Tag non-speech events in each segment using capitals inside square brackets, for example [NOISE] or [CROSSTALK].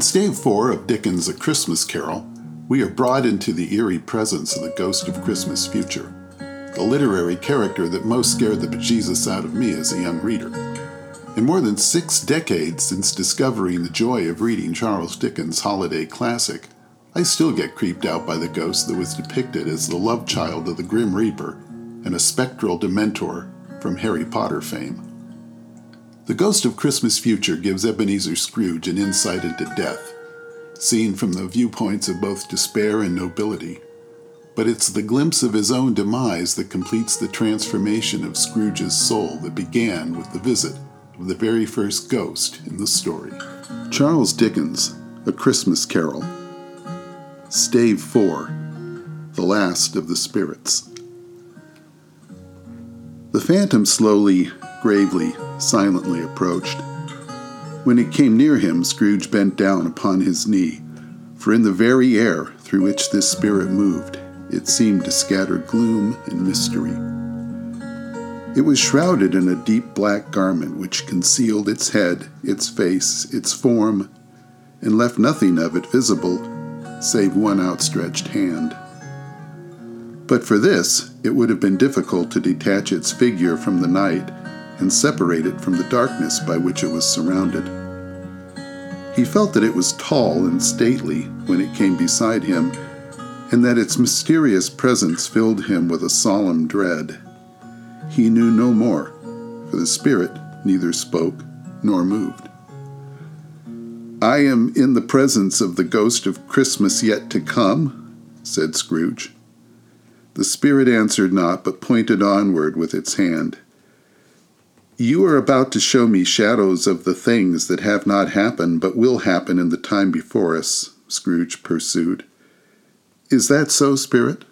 In Stave 4 of Dickens' A Christmas Carol, we are brought into the eerie presence of the ghost of Christmas future, the literary character that most scared the bejesus out of me as a young reader. In more than six decades since discovering the joy of reading Charles Dickens' holiday classic, I still get creeped out by the ghost that was depicted as the love child of the Grim Reaper and a spectral Dementor from Harry Potter fame. The Ghost of Christmas Future gives Ebenezer Scrooge an insight into death, seen from the viewpoints of both despair and nobility. But it's the glimpse of his own demise that completes the transformation of Scrooge's soul that began with the visit of the very first ghost in the story. Charles Dickens, A Christmas Carol. Stave 4 The Last of the Spirits. The phantom slowly, gravely, silently approached. When it came near him, Scrooge bent down upon his knee, for in the very air through which this spirit moved, it seemed to scatter gloom and mystery. It was shrouded in a deep black garment which concealed its head, its face, its form, and left nothing of it visible save one outstretched hand. But for this, it would have been difficult to detach its figure from the night and separate it from the darkness by which it was surrounded. He felt that it was tall and stately when it came beside him, and that its mysterious presence filled him with a solemn dread. He knew no more, for the spirit neither spoke nor moved. I am in the presence of the ghost of Christmas yet to come, said Scrooge. The spirit answered not, but pointed onward with its hand. You are about to show me shadows of the things that have not happened, but will happen in the time before us, Scrooge pursued. Is that so, Spirit?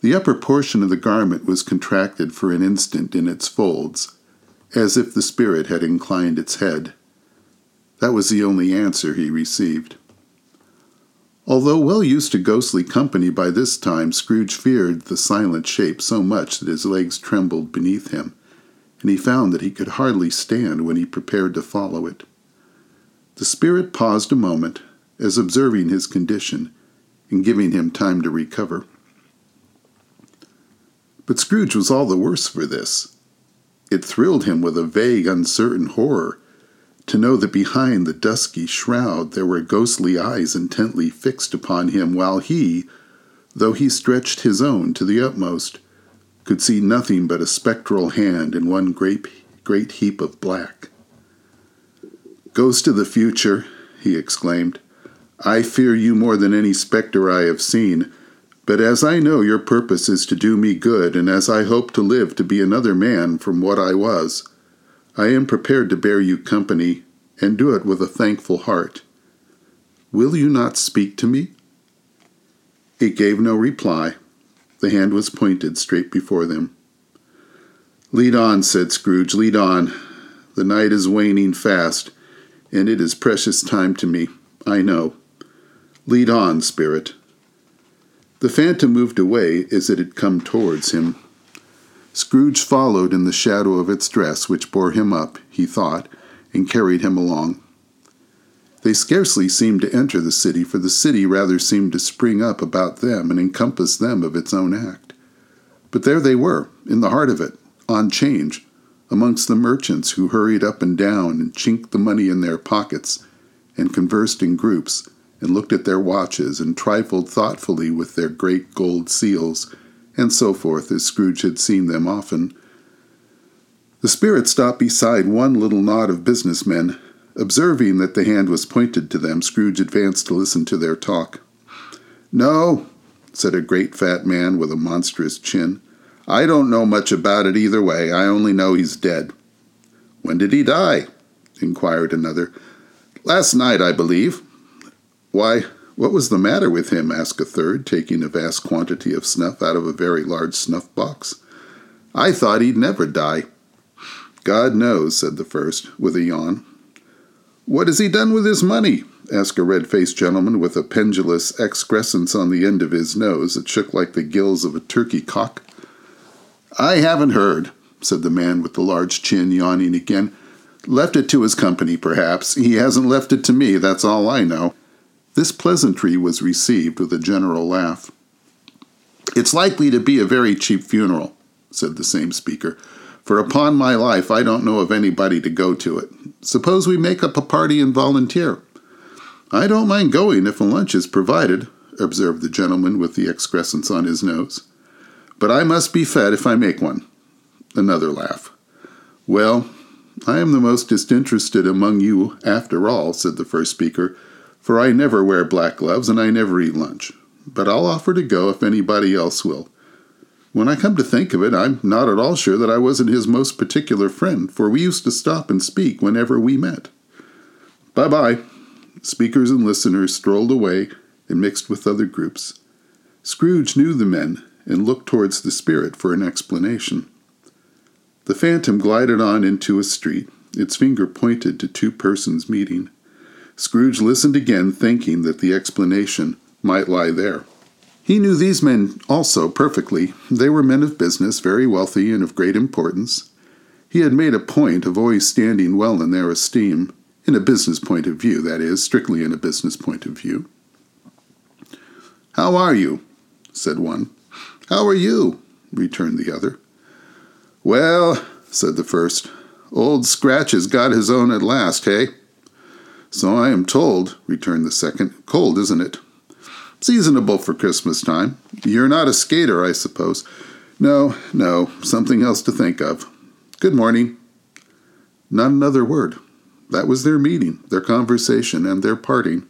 The upper portion of the garment was contracted for an instant in its folds, as if the spirit had inclined its head. That was the only answer he received. Although well used to ghostly company by this time, Scrooge feared the silent shape so much that his legs trembled beneath him and he found that he could hardly stand when he prepared to follow it. The spirit paused a moment, as observing his condition and giving him time to recover. But Scrooge was all the worse for this. It thrilled him with a vague, uncertain horror to know that behind the dusky shroud there were ghostly eyes intently fixed upon him, while he, though he stretched his own to the utmost, could see nothing but a spectral hand in one great, great heap of black. Ghost of the future, he exclaimed, I fear you more than any spectre I have seen, but as I know your purpose is to do me good, and as I hope to live to be another man from what I was, I am prepared to bear you company, and do it with a thankful heart. Will you not speak to me? It gave no reply, the hand was pointed straight before them. Lead on, said Scrooge, lead on. The night is waning fast, and it is precious time to me, I know. Lead on, spirit. The phantom moved away as it had come towards him. Scrooge followed in the shadow of its dress, which bore him up, he thought, and carried him along. They scarcely seemed to enter the city, for the city rather seemed to spring up about them and encompass them of its own act. But there they were, in the heart of it, on change, amongst the merchants who hurried up and down and chinked the money in their pockets, and conversed in groups, and looked at their watches, and trifled thoughtfully with their great gold seals, and so forth, as Scrooge had seen them often. The spirit stopped beside one little knot of business men Observing that the hand was pointed to them, Scrooge advanced to listen to their talk. No, said a great fat man with a monstrous chin. I don't know much about it either way. I only know he's dead. When did he die? inquired another. Last night, I believe. Why, what was the matter with him? asked a third, taking a vast quantity of snuff out of a very large snuff box. I thought he'd never die. God knows, said the first, with a yawn. What has he done with his money? asked a red faced gentleman with a pendulous excrescence on the end of his nose that shook like the gills of a turkey cock. I haven't heard, said the man with the large chin, yawning again. Left it to his company, perhaps. He hasn't left it to me, that's all I know. This pleasantry was received with a general laugh. It's likely to be a very cheap funeral, said the same speaker, for upon my life I don't know of anybody to go to it. Suppose we make up a party and volunteer. I don't mind going if a lunch is provided, observed the gentleman with the excrescence on his nose. But I must be fed if I make one. Another laugh. Well, I am the most disinterested among you, after all, said the first speaker, for I never wear black gloves and I never eat lunch. But I'll offer to go if anybody else will. When I come to think of it, I'm not at all sure that I wasn't his most particular friend, for we used to stop and speak whenever we met. Bye bye. Speakers and listeners strolled away and mixed with other groups. Scrooge knew the men and looked towards the spirit for an explanation. The phantom glided on into a street. Its finger pointed to two persons meeting. Scrooge listened again, thinking that the explanation might lie there. He knew these men also perfectly. They were men of business, very wealthy and of great importance. He had made a point of always standing well in their esteem, in a business point of view, that is, strictly in a business point of view. How are you? said one. How are you? returned the other. Well, said the first, old Scratch has got his own at last, hey? So I am told, returned the second. Cold, isn't it? Seasonable for Christmas time. You're not a skater, I suppose. No, no, something else to think of. Good morning. Not another word. That was their meeting, their conversation, and their parting.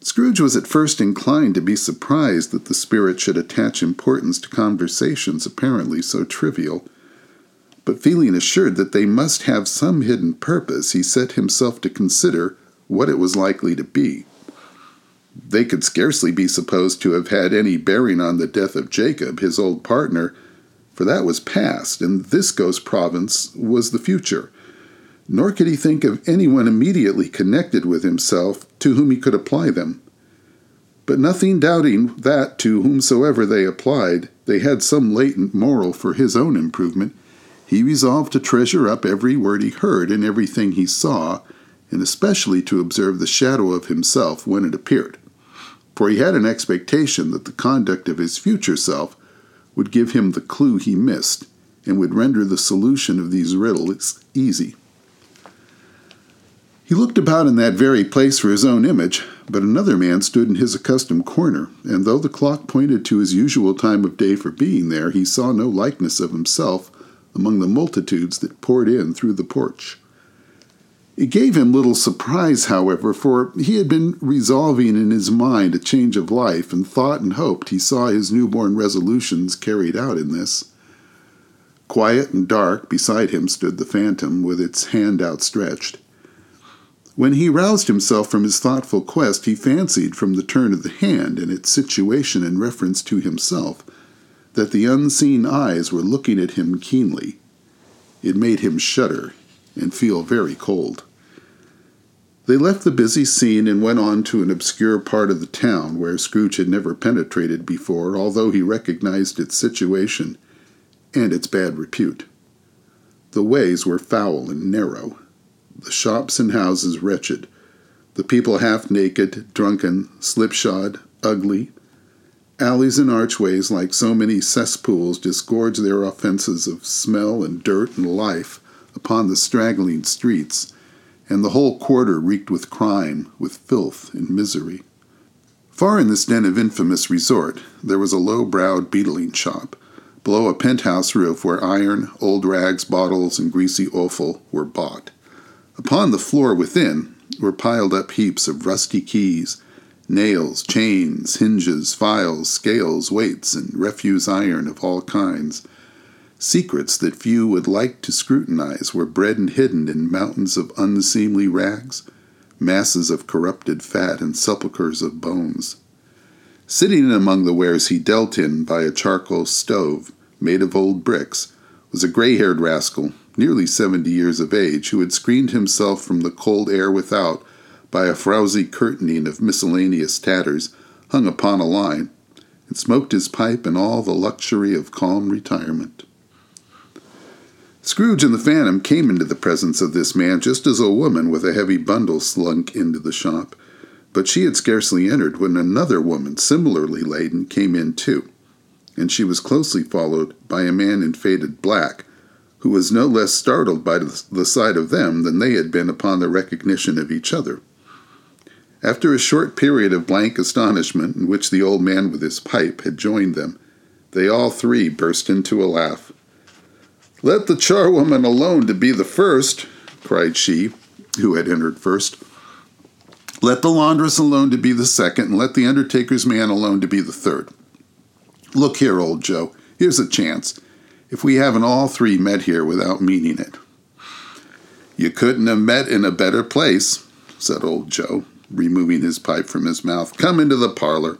Scrooge was at first inclined to be surprised that the spirit should attach importance to conversations apparently so trivial. But feeling assured that they must have some hidden purpose, he set himself to consider what it was likely to be. They could scarcely be supposed to have had any bearing on the death of Jacob, his old partner, for that was past, and this ghost province was the future nor could he think of anyone immediately connected with himself to whom he could apply them. But nothing doubting that to whomsoever they applied, they had some latent moral for his own improvement, he resolved to treasure up every word he heard and everything he saw, and especially to observe the shadow of himself when it appeared. For he had an expectation that the conduct of his future self would give him the clue he missed, and would render the solution of these riddles easy. He looked about in that very place for his own image, but another man stood in his accustomed corner, and though the clock pointed to his usual time of day for being there, he saw no likeness of himself among the multitudes that poured in through the porch. It gave him little surprise, however, for he had been resolving in his mind a change of life, and thought and hoped he saw his newborn resolutions carried out in this. Quiet and dark beside him stood the phantom, with its hand outstretched. When he roused himself from his thoughtful quest, he fancied from the turn of the hand and its situation in reference to himself that the unseen eyes were looking at him keenly. It made him shudder and feel very cold. They left the busy scene and went on to an obscure part of the town where Scrooge had never penetrated before, although he recognized its situation and its bad repute. The ways were foul and narrow, the shops and houses wretched, the people half naked, drunken, slipshod, ugly. Alleys and archways, like so many cesspools, disgorge their offences of smell and dirt and life upon the straggling streets, and the whole quarter reeked with crime, with filth and misery. Far in this den of infamous resort, there was a low browed beetling shop, below a penthouse roof where iron, old rags, bottles, and greasy offal were bought. Upon the floor within were piled up heaps of rusty keys, nails, chains, hinges, files, scales, weights, and refuse iron of all kinds. Secrets that few would like to scrutinize were bred and hidden in mountains of unseemly rags, masses of corrupted fat, and sepulchres of bones. Sitting among the wares he dealt in by a charcoal stove made of old bricks was a gray haired rascal nearly seventy years of age, who had screened himself from the cold air without by a frowsy curtaining of miscellaneous tatters hung upon a line, and smoked his pipe in all the luxury of calm retirement. Scrooge and the Phantom came into the presence of this man just as a woman with a heavy bundle slunk into the shop. But she had scarcely entered when another woman, similarly laden, came in too, and she was closely followed by a man in faded black, who was no less startled by the sight of them than they had been upon the recognition of each other. After a short period of blank astonishment, in which the old man with his pipe had joined them, they all three burst into a laugh. Let the charwoman alone to be the first, cried she, who had entered first. Let the laundress alone to be the second, and let the undertaker's man alone to be the third. Look here, old Joe, here's a chance. If we haven't all three met here without meaning it. You couldn't have met in a better place, said old Joe, removing his pipe from his mouth. Come into the parlor.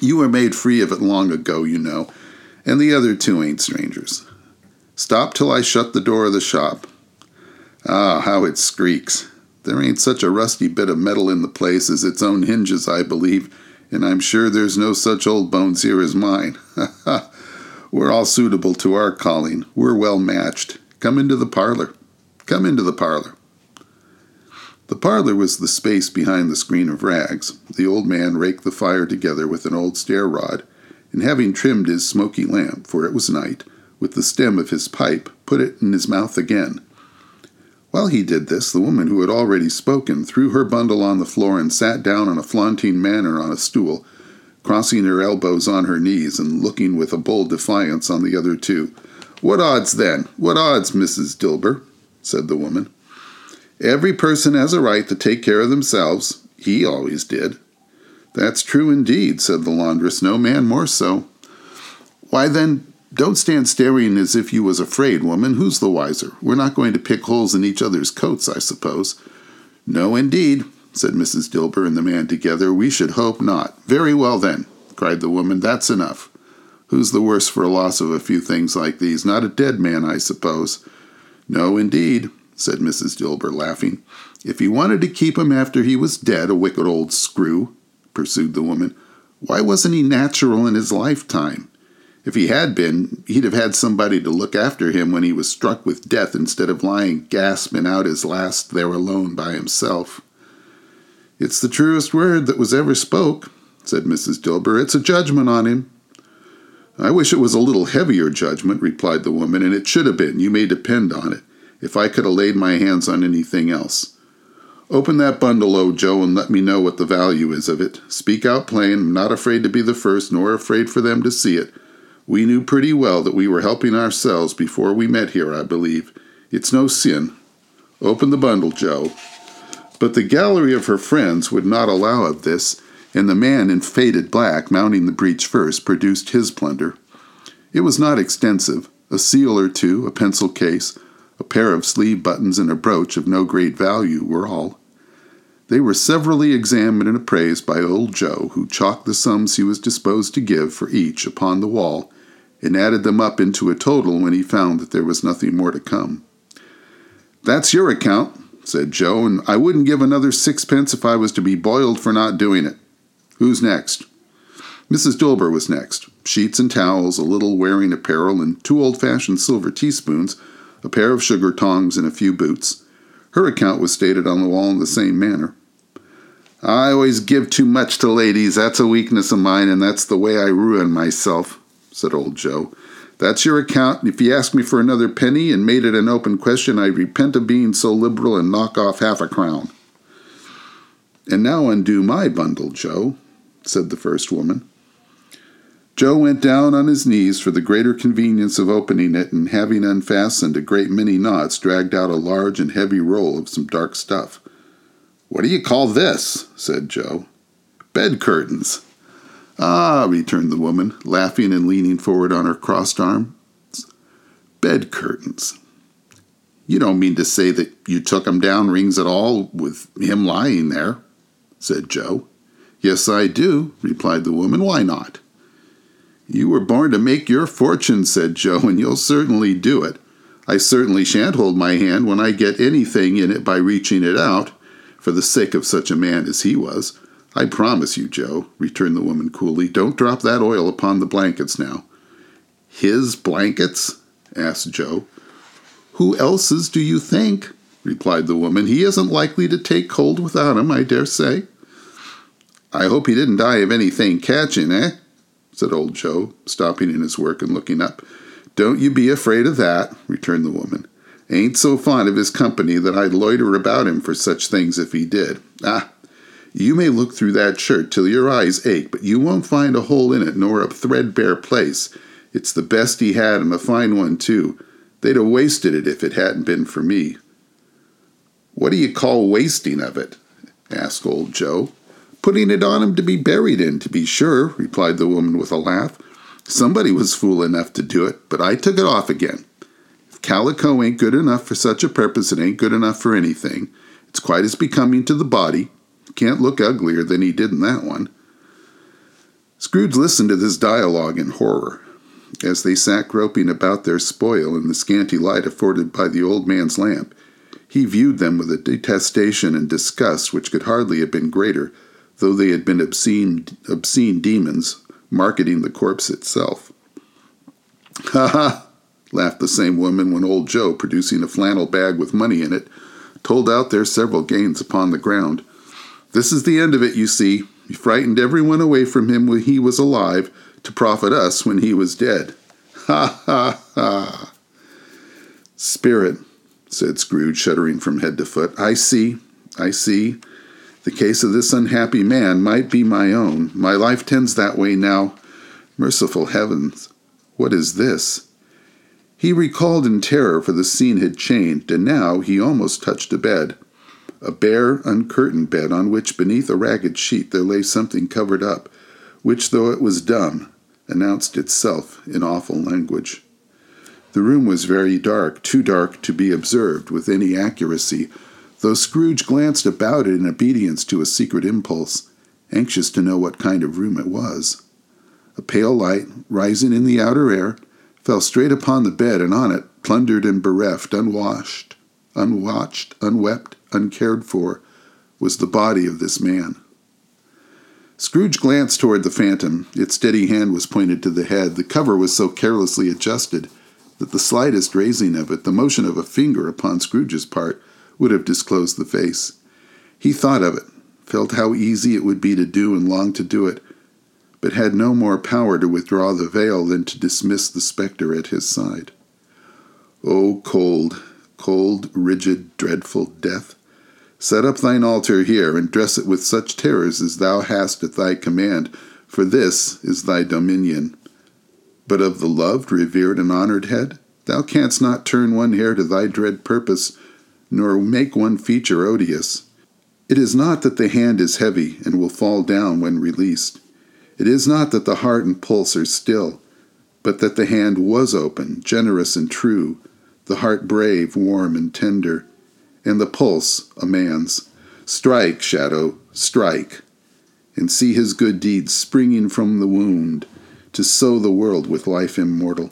You were made free of it long ago, you know, and the other two ain't strangers. Stop till I shut the door of the shop. Ah, how it squeaks. There ain't such a rusty bit of metal in the place as its own hinges, I believe, and I'm sure there's no such old bones here as mine. Ha [LAUGHS] ha! We're all suitable to our calling. We're well matched. Come into the parlor. Come into the parlor. The parlor was the space behind the screen of rags. The old man raked the fire together with an old stair rod, and having trimmed his smoky lamp, for it was night, with the stem of his pipe, put it in his mouth again. While he did this, the woman who had already spoken threw her bundle on the floor and sat down in a flaunting manner on a stool, crossing her elbows on her knees and looking with a bold defiance on the other two. What odds, then? What odds, Mrs. Dilber? said the woman. Every person has a right to take care of themselves. He always did. That's true indeed, said the laundress, no man more so. Why then, don't stand staring as if you was afraid, woman. Who's the wiser? We're not going to pick holes in each other's coats, I suppose. No, indeed, said Mrs. Dilber and the man together. We should hope not. Very well, then, cried the woman. That's enough. Who's the worse for a loss of a few things like these? Not a dead man, I suppose. No, indeed, said Mrs. Dilber, laughing. If he wanted to keep him after he was dead, a wicked old screw, pursued the woman, why wasn't he natural in his lifetime? If he had been, he'd have had somebody to look after him when he was struck with death instead of lying gasping out his last there alone by himself. It's the truest word that was ever spoke, said Mrs. Dilber. It's a judgment on him. I wish it was a little heavier judgment, replied the woman, and it should have been, you may depend on it, if I could have laid my hands on anything else. Open that bundle, O Joe, and let me know what the value is of it. Speak out plain. I'm not afraid to be the first, nor afraid for them to see it. We knew pretty well that we were helping ourselves before we met here, I believe. It's no sin. Open the bundle, Joe. But the gallery of her friends would not allow of this, and the man in faded black, mounting the breach first, produced his plunder. It was not extensive a seal or two, a pencil case, a pair of sleeve buttons, and a brooch of no great value were all. They were severally examined and appraised by old Joe, who chalked the sums he was disposed to give for each upon the wall and added them up into a total when he found that there was nothing more to come. That's your account, said Joe, and I wouldn't give another sixpence if I was to be boiled for not doing it. Who's next? Mrs. Dilber was next. Sheets and towels, a little wearing apparel, and two old fashioned silver teaspoons, a pair of sugar tongs, and a few boots. Her account was stated on the wall in the same manner. I always give too much to ladies. That's a weakness of mine, and that's the way I ruin myself said old Joe. That's your account. If you ask me for another penny and made it an open question, I'd repent of being so liberal and knock off half a crown. And now undo my bundle, Joe, said the first woman. Joe went down on his knees for the greater convenience of opening it, and having unfastened a great many knots, dragged out a large and heavy roll of some dark stuff. What do you call this? said Joe. Bed curtains. Ah, returned the woman, laughing and leaning forward on her crossed arm. Bed curtains. You don't mean to say that you took 'em down rings at all with him lying there, said Joe. Yes, I do, replied the woman. Why not? You were born to make your fortune, said Joe, and you'll certainly do it. I certainly shan't hold my hand when I get anything in it by reaching it out, for the sake of such a man as he was. I promise you, Joe, returned the woman coolly. Don't drop that oil upon the blankets now. His blankets? asked Joe. Who else's do you think? replied the woman. He isn't likely to take cold without him, I dare say. I hope he didn't die of anything catching, eh? said old Joe, stopping in his work and looking up. Don't you be afraid of that, returned the woman. Ain't so fond of his company that I'd loiter about him for such things if he did. Ah, you may look through that shirt till your eyes ache, but you won't find a hole in it nor a threadbare place. It's the best he had, and a fine one, too. They'd have wasted it if it hadn't been for me. What do you call wasting of it? asked old Joe. Putting it on him to be buried in, to be sure, replied the woman with a laugh. Somebody was fool enough to do it, but I took it off again. If calico ain't good enough for such a purpose, it ain't good enough for anything. It's quite as becoming to the body. Can't look uglier than he did in that one. Scrooge listened to this dialogue in horror. As they sat groping about their spoil in the scanty light afforded by the old man's lamp, he viewed them with a detestation and disgust which could hardly have been greater, though they had been obscene, obscene demons marketing the corpse itself. [LAUGHS] Ha ha! laughed the same woman when old Joe, producing a flannel bag with money in it, told out their several gains upon the ground. This is the end of it, you see. He frightened everyone away from him when he was alive to profit us when he was dead. [LAUGHS] Ha ha ha! Spirit, said Scrooge, shuddering from head to foot. I see, I see. The case of this unhappy man might be my own. My life tends that way now. Merciful heavens, what is this? He recalled in terror, for the scene had changed, and now he almost touched a bed. A bare, uncurtained bed on which, beneath a ragged sheet, there lay something covered up, which, though it was dumb, announced itself in awful language. The room was very dark, too dark to be observed with any accuracy, though Scrooge glanced about it in obedience to a secret impulse, anxious to know what kind of room it was. A pale light, rising in the outer air, fell straight upon the bed, and on it, plundered and bereft, unwashed, unwatched, unwept, uncared for, was the body of this man. Scrooge glanced toward the phantom. Its steady hand was pointed to the head. The cover was so carelessly adjusted that the slightest raising of it, the motion of a finger upon Scrooge's part, would have disclosed the face. He thought of it, felt how easy it would be to do and longed to do it, but had no more power to withdraw the veil than to dismiss the spectre at his side. Oh, cold, cold, rigid, dreadful death! Set up thine altar here, and dress it with such terrors as thou hast at thy command, for this is thy dominion. But of the loved, revered, and honored head, thou canst not turn one hair to thy dread purpose, nor make one feature odious. It is not that the hand is heavy and will fall down when released. It is not that the heart and pulse are still, but that the hand was open, generous and true, the heart brave, warm, and tender, and the pulse a man's. Strike, shadow, strike, and see his good deeds springing from the wound to sow the world with life immortal.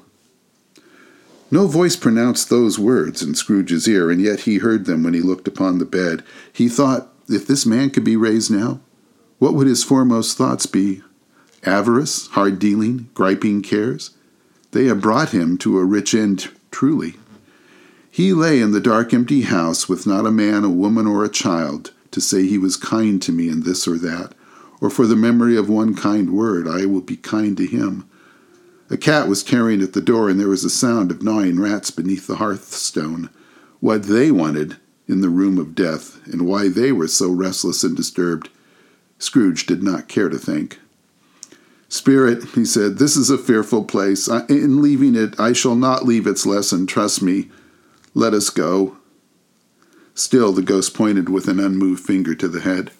No voice pronounced those words in Scrooge's ear, and yet he heard them when he looked upon the bed. He thought, if this man could be raised now, what would his foremost thoughts be? Avarice, hard dealing, griping cares? They have brought him to a rich end, truly. He lay in the dark, empty house with not a man, a woman, or a child to say he was kind to me in this or that, or for the memory of one kind word, I will be kind to him. A cat was tearing at the door, and there was a sound of gnawing rats beneath the hearthstone. What they wanted in the room of death, and why they were so restless and disturbed, Scrooge did not care to think. Spirit, he said, this is a fearful place. In leaving it, I shall not leave its lesson, trust me. Let us go. Still, the ghost pointed with an unmoved finger to the head.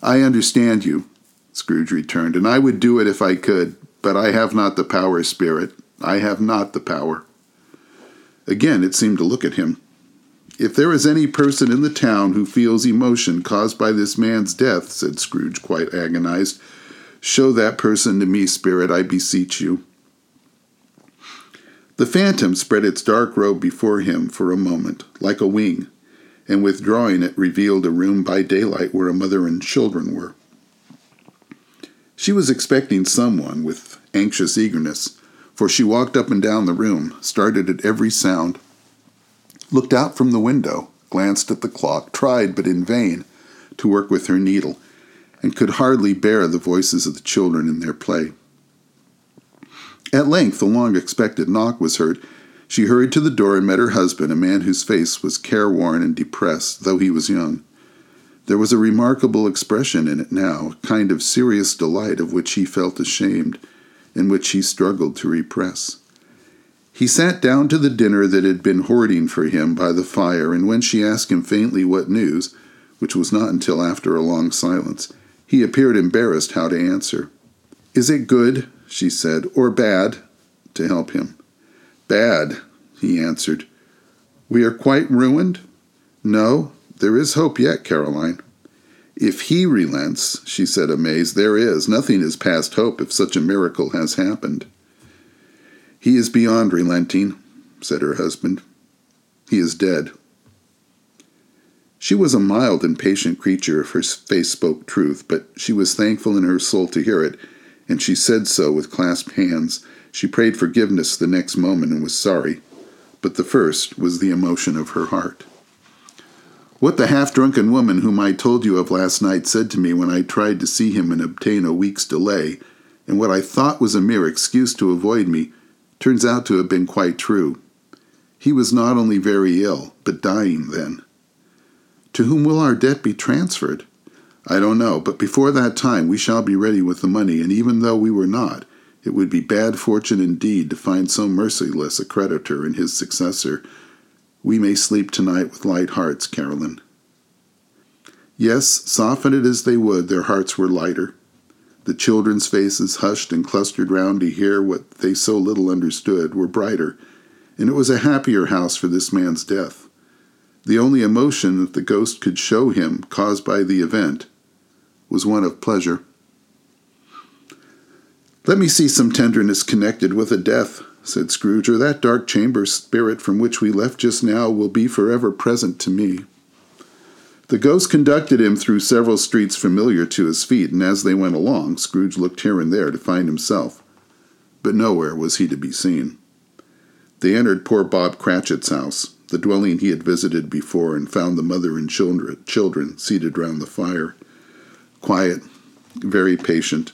I understand you, Scrooge returned, and I would do it if I could. But I have not the power, Spirit. I have not the power. Again it seemed to look at him. If there is any person in the town who feels emotion caused by this man's death, said Scrooge, quite agonized, show that person to me, Spirit, I beseech you. The phantom spread its dark robe before him for a moment, like a wing, and withdrawing it revealed a room by daylight where a mother and children were. She was expecting someone with anxious eagerness, for she walked up and down the room, started at every sound, looked out from the window, glanced at the clock, tried, but in vain, to work with her needle, and could hardly bear the voices of the children in their play. At length, the long expected knock was heard. She hurried to the door and met her husband, a man whose face was careworn and depressed, though he was young. There was a remarkable expression in it now, a kind of serious delight of which he felt ashamed, and which he struggled to repress. He sat down to the dinner that had been hoarding for him by the fire, and when she asked him faintly what news, which was not until after a long silence, he appeared embarrassed how to answer. Is it good, she said, or bad? to help him. Bad, he answered. We are quite ruined? No, there is hope yet, Caroline. If he relents, she said, amazed, there is. Nothing is past hope if such a miracle has happened. He is beyond relenting, said her husband. He is dead. She was a mild and patient creature if her face spoke truth, but she was thankful in her soul to hear it, and she said so with clasped hands. She prayed forgiveness the next moment and was sorry, but the first was the emotion of her heart. What the half drunken woman whom I told you of last night said to me when I tried to see him and obtain a week's delay, and what I thought was a mere excuse to avoid me, turns out to have been quite true. He was not only very ill, but dying then. To whom will our debt be transferred? I don't know, but before that time we shall be ready with the money, and even though we were not, it would be bad fortune indeed to find so merciless a creditor in his successor we may sleep tonight with light hearts, Caroline. Yes, soften it as they would, their hearts were lighter. The children's faces, hushed and clustered round to hear what they so little understood, were brighter, and it was a happier house for this man's death. The only emotion that the ghost could show him, caused by the event, was one of pleasure. Let me see some tenderness connected with a death, said Scrooge, or that dark chamber spirit from which we left just now will be forever present to me. The ghost conducted him through several streets familiar to his feet, and as they went along, Scrooge looked here and there to find himself, but nowhere was he to be seen. They entered poor Bob Cratchit's house, the dwelling he had visited before, and found the mother and children seated round the fire. Quiet, very patient,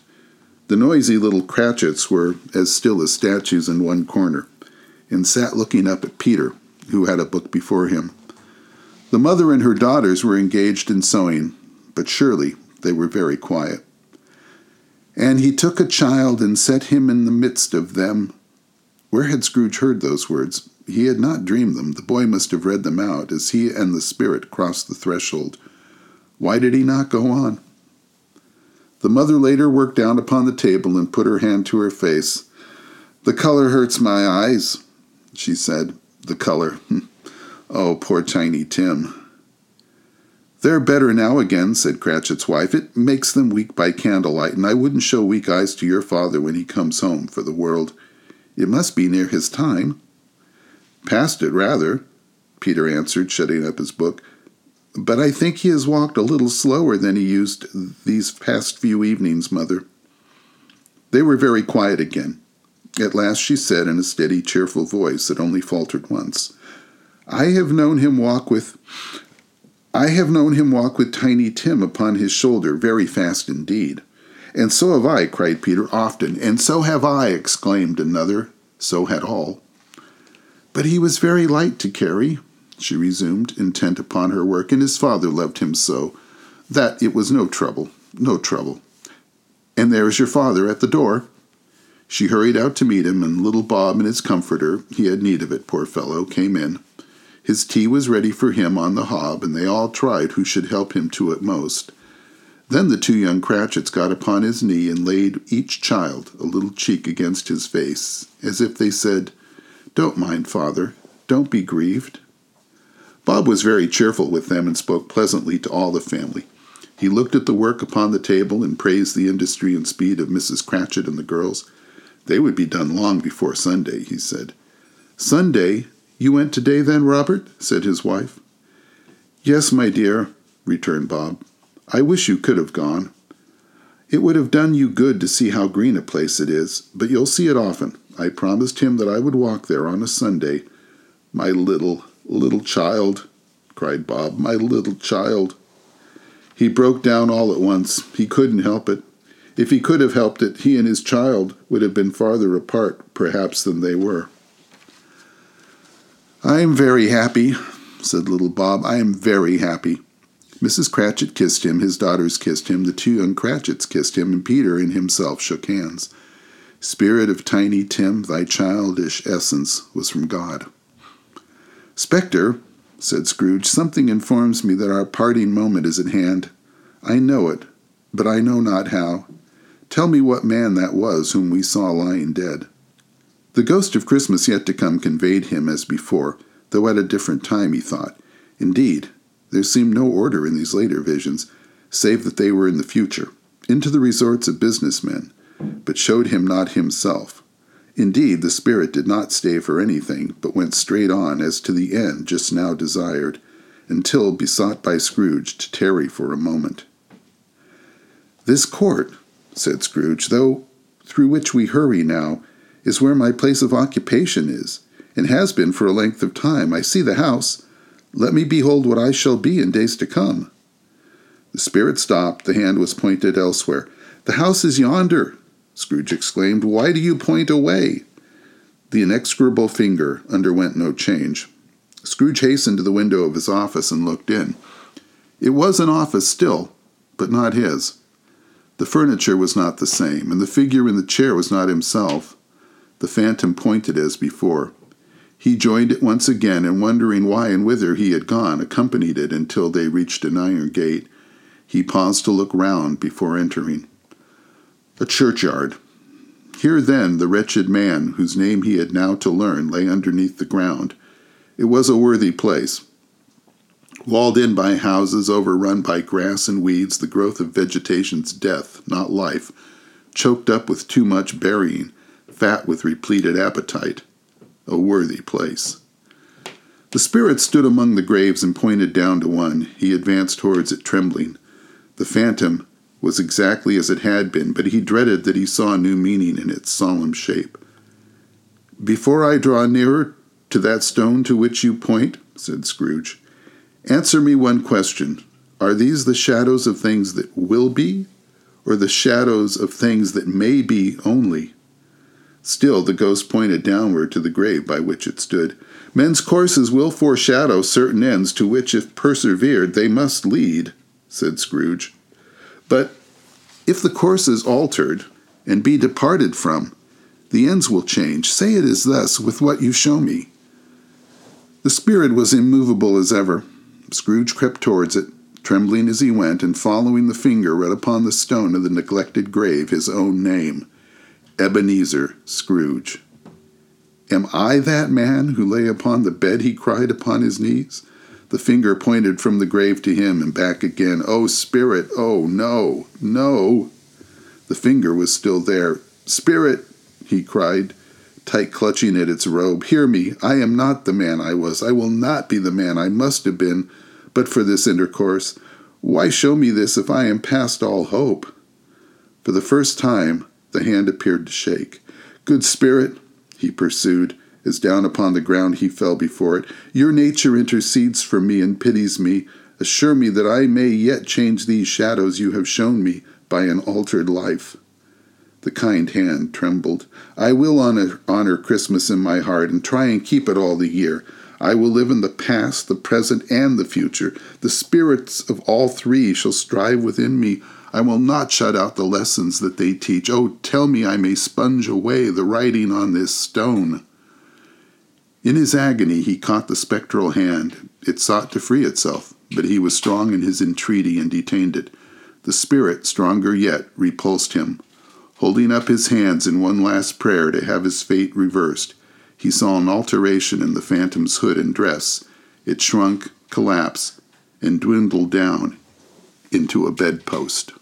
the noisy little Cratchits were as still as statues in one corner, and sat looking up at Peter, who had a book before him. The mother and her daughters were engaged in sewing, but surely they were very quiet. And he took a child and set him in the midst of them. Where had Scrooge heard those words? He had not dreamed them. The boy must have read them out as he and the spirit crossed the threshold. Why did he not go on? The mother later worked down upon the table and put her hand to her face. The color hurts my eyes, she said. The color. [LAUGHS] oh, poor Tiny Tim. They're better now again, said Cratchit's wife. It makes them weak by candlelight, and I wouldn't show weak eyes to your father when he comes home for the world. It must be near his time. Past it, rather, Peter answered, shutting up his book but I think he has walked a little slower than he used these past few evenings, Mother. They were very quiet again. At last she said in a steady, cheerful voice that only faltered once, I have known him walk with I have known him walk with Tiny Tim upon his shoulder very fast indeed. And so have I, cried Peter, often. And so have I, exclaimed another. So had all. But he was very light to carry, she resumed, intent upon her work, and his father loved him so that it was no trouble, no trouble. And there is your father at the door. She hurried out to meet him, and little Bob and his comforter, he had need of it, poor fellow, came in. His tea was ready for him on the hob, and they all tried who should help him to it most. Then the two young Cratchits got upon his knee and laid each child a little cheek against his face, as if they said, Don't mind, father, don't be grieved. Bob was very cheerful with them and spoke pleasantly to all the family. He looked at the work upon the table and praised the industry and speed of Mrs. Cratchit and the girls. They would be done long before Sunday, he said. Sunday? You went today then, Robert? said his wife. Yes, my dear, returned Bob. I wish you could have gone. It would have done you good to see how green a place it is, but you'll see it often. I promised him that I would walk there on a Sunday. My little, Little child, cried Bob, my little child. He broke down all at once. He couldn't help it. If he could have helped it, he and his child would have been farther apart, perhaps, than they were. I am very happy, said little Bob. I am very happy. Mrs. Cratchit kissed him, his daughters kissed him, the two young Cratchits kissed him, and Peter and himself shook hands. Spirit of Tiny Tim, thy childish essence was from God. Spectre, said Scrooge, something informs me that our parting moment is at hand. I know it, but I know not how. Tell me what man that was whom we saw lying dead. The ghost of Christmas yet to come conveyed him as before, though at a different time, he thought. Indeed, there seemed no order in these later visions, save that they were in the future, into the resorts of business men, but showed him not himself. Indeed, the spirit did not stay for anything, but went straight on as to the end just now desired, until besought by Scrooge to tarry for a moment. This court, said Scrooge, though through which we hurry now, is where my place of occupation is, and has been for a length of time. I see the house. Let me behold what I shall be in days to come. The spirit stopped. The hand was pointed elsewhere. The house is yonder, Scrooge exclaimed. Why do you point away? The inexorable finger underwent no change. Scrooge hastened to the window of his office and looked in. It was an office still, but not his. The furniture was not the same, and the figure in the chair was not himself. The phantom pointed as before. He joined it once again, and wondering why and whither he had gone, accompanied it until they reached an iron gate. He paused to look round before entering. A churchyard. Here then the wretched man, whose name he had now to learn, lay underneath the ground. It was a worthy place. Walled in by houses, overrun by grass and weeds, the growth of vegetation's death, not life, choked up with too much burying, fat with repleted appetite. A worthy place. The spirit stood among the graves and pointed down to one. He advanced towards it, trembling. The phantom was exactly as it had been, but he dreaded that he saw a new meaning in its solemn shape. Before I draw nearer to that stone to which you point, said Scrooge, answer me one question. Are these the shadows of things that will be, or the shadows of things that may be only? Still, the ghost pointed downward to the grave by which it stood. Men's courses will foreshadow certain ends to which, if persevered, they must lead, said Scrooge. But if the course is altered and be departed from, the ends will change. Say it is thus with what you show me. The spirit was immovable as ever. Scrooge crept towards it, trembling as he went, and following the finger read upon the stone of the neglected grave his own name Ebenezer Scrooge. Am I that man who lay upon the bed? he cried upon his knees. The finger pointed from the grave to him and back again. Oh, Spirit, oh, no, no. The finger was still there. Spirit, he cried, tight clutching at its robe, hear me. I am not the man I was. I will not be the man I must have been, but for this intercourse. Why show me this if I am past all hope? For the first time, the hand appeared to shake. Good Spirit, he pursued, as down upon the ground he fell before it. Your nature intercedes for me and pities me. Assure me that I may yet change these shadows you have shown me by an altered life. The kind hand trembled. I will honor, honor Christmas in my heart and try and keep it all the year. I will live in the past, the present, and the future. The spirits of all three shall strive within me. I will not shut out the lessons that they teach. Oh, tell me I may sponge away the writing on this stone. In his agony, he caught the spectral hand. It sought to free itself, but he was strong in his entreaty and detained it. The spirit, stronger yet, repulsed him. Holding up his hands in one last prayer to have his fate reversed, he saw an alteration in the phantom's hood and dress. It shrunk, collapsed, and dwindled down into a bedpost.